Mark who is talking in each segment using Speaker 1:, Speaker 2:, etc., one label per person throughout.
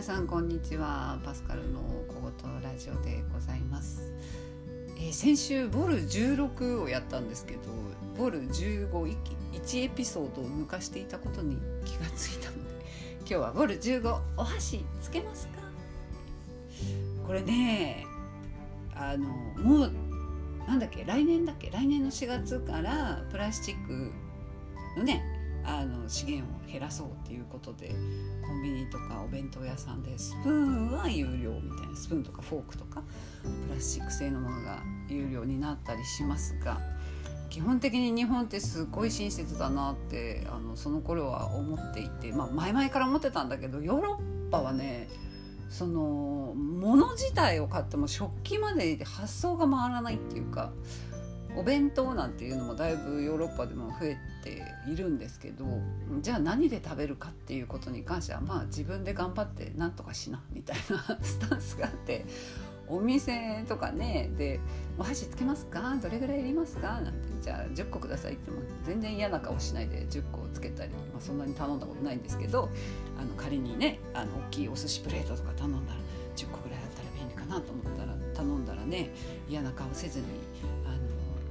Speaker 1: 皆さんこんにちは。パスカルの小言ラジオでございます、えー先週ボル16をやったんですけどボル151エピソードを抜かしていたことに気がついたので今日はボル15お箸つけますか？これねあのもうなんだっけ来年だっけ来年の4月からプラスチックのねあの資源を減らそうっていうことでコンビニとかお弁当屋さんでスプーンは有料みたいなスプーンとかフォークとかプラスチック製のものが有料になったりしますが基本的に日本ってすごい親切だなってあのその頃は思っていて、まあ、前々から思ってたんだけどヨーロッパはねその物自体を買っても食器まで発想が回らないっていうかお弁当なんていうのもだいぶヨーロッパでも増えているんですけどじゃあ何で食べるかっていうことに関してはまあ自分で頑張ってなんとかしなみたいなスタンスがあってお店とかねで「お箸つけますか？どれぐらいいりますか?」なんて「じゃあ10個ください」っても全然嫌な顔しないで10個つけたり、まあ、そんなに頼んだことないんですけどあの仮にねあの大きいお寿司プレートとか頼んだら10個ぐらいあったら便利かなと思ったら頼んだらね嫌な顔せずにあの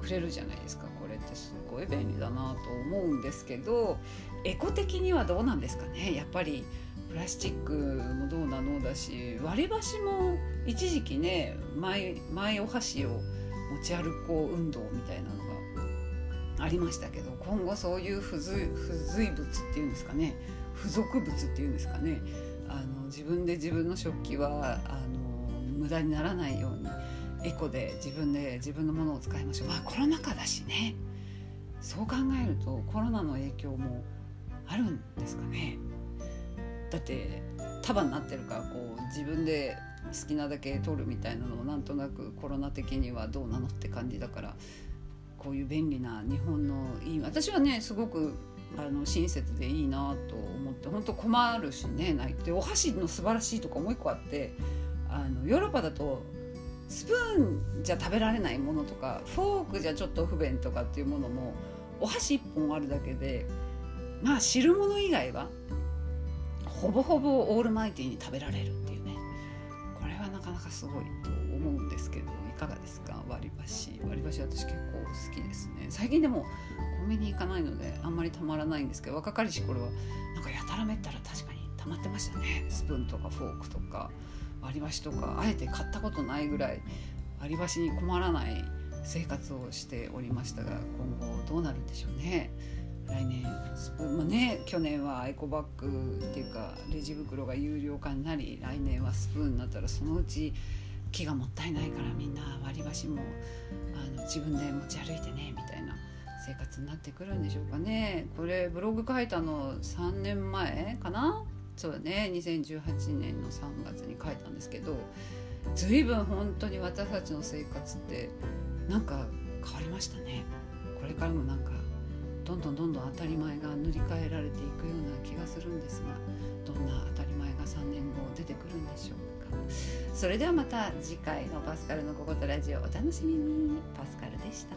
Speaker 1: くれるじゃないですか。これってすごい便利だなと思うんですけどエコ的にはどうなんですかね。やっぱりプラスチックもどうなのだし割り箸も一時期ね前お箸を持ち歩こう運動みたいなのがありましたけど今後そういう付随付随物っていうんですかね。付属物っていうんですかね。あの自分で自分の食器はあの無駄にならないようにエコで自分で自分のものを使いましょう。まあコロナ禍だしね。そう考えるとコロナの影響もあるんですかね。だって束になってるからこう自分で好きなだけ取るみたいなのをなんとなくコロナ的にはどうなのって感じだからこういう便利な日本のいい私はねすごくあの親切でいいなと思って本当困るしねないってお箸の素晴らしいとかもう一個あってあのヨーロッパだとスプーンじゃ食べられないものとかフォークじゃちょっと不便とかっていうものもお箸1本あるだけでまあ汁物以外はほぼほぼオールマイティに食べられるっていうね。これはなかなかすごいと思うんですけどいかがですか？割り箸。割り箸私結構好きですね。最近でもコンビニ行かないのであんまりたまらないんですけど若かりし頃はなんかやたらめったら確かにたまってましたね。スプーンとかフォークとか。割り箸とかあえて買ったことないぐらい割り箸に困らない生活をしておりましたが今後どうなるんでしょうね。来年スプーン、まあね、去年はエコバッグっていうかレジ袋が有料化になり来年はスプーンになったらそのうち木がもったいないからみんな割り箸もあの自分で持ち歩いてねみたいな生活になってくるんでしょうかね。これブログ書いたの3年前かな？そうだね。2018年の3月に書いたんですけど随分本当に私たちの生活ってなんか変わりましたね。これからもなんかどんどんどんどん当たり前が塗り替えられていくような気がするんですがどんな当たり前が3年後出てくるんでしょうか。それではまた次回のパスカルの小言ラジオお楽しみに。パスカルでした。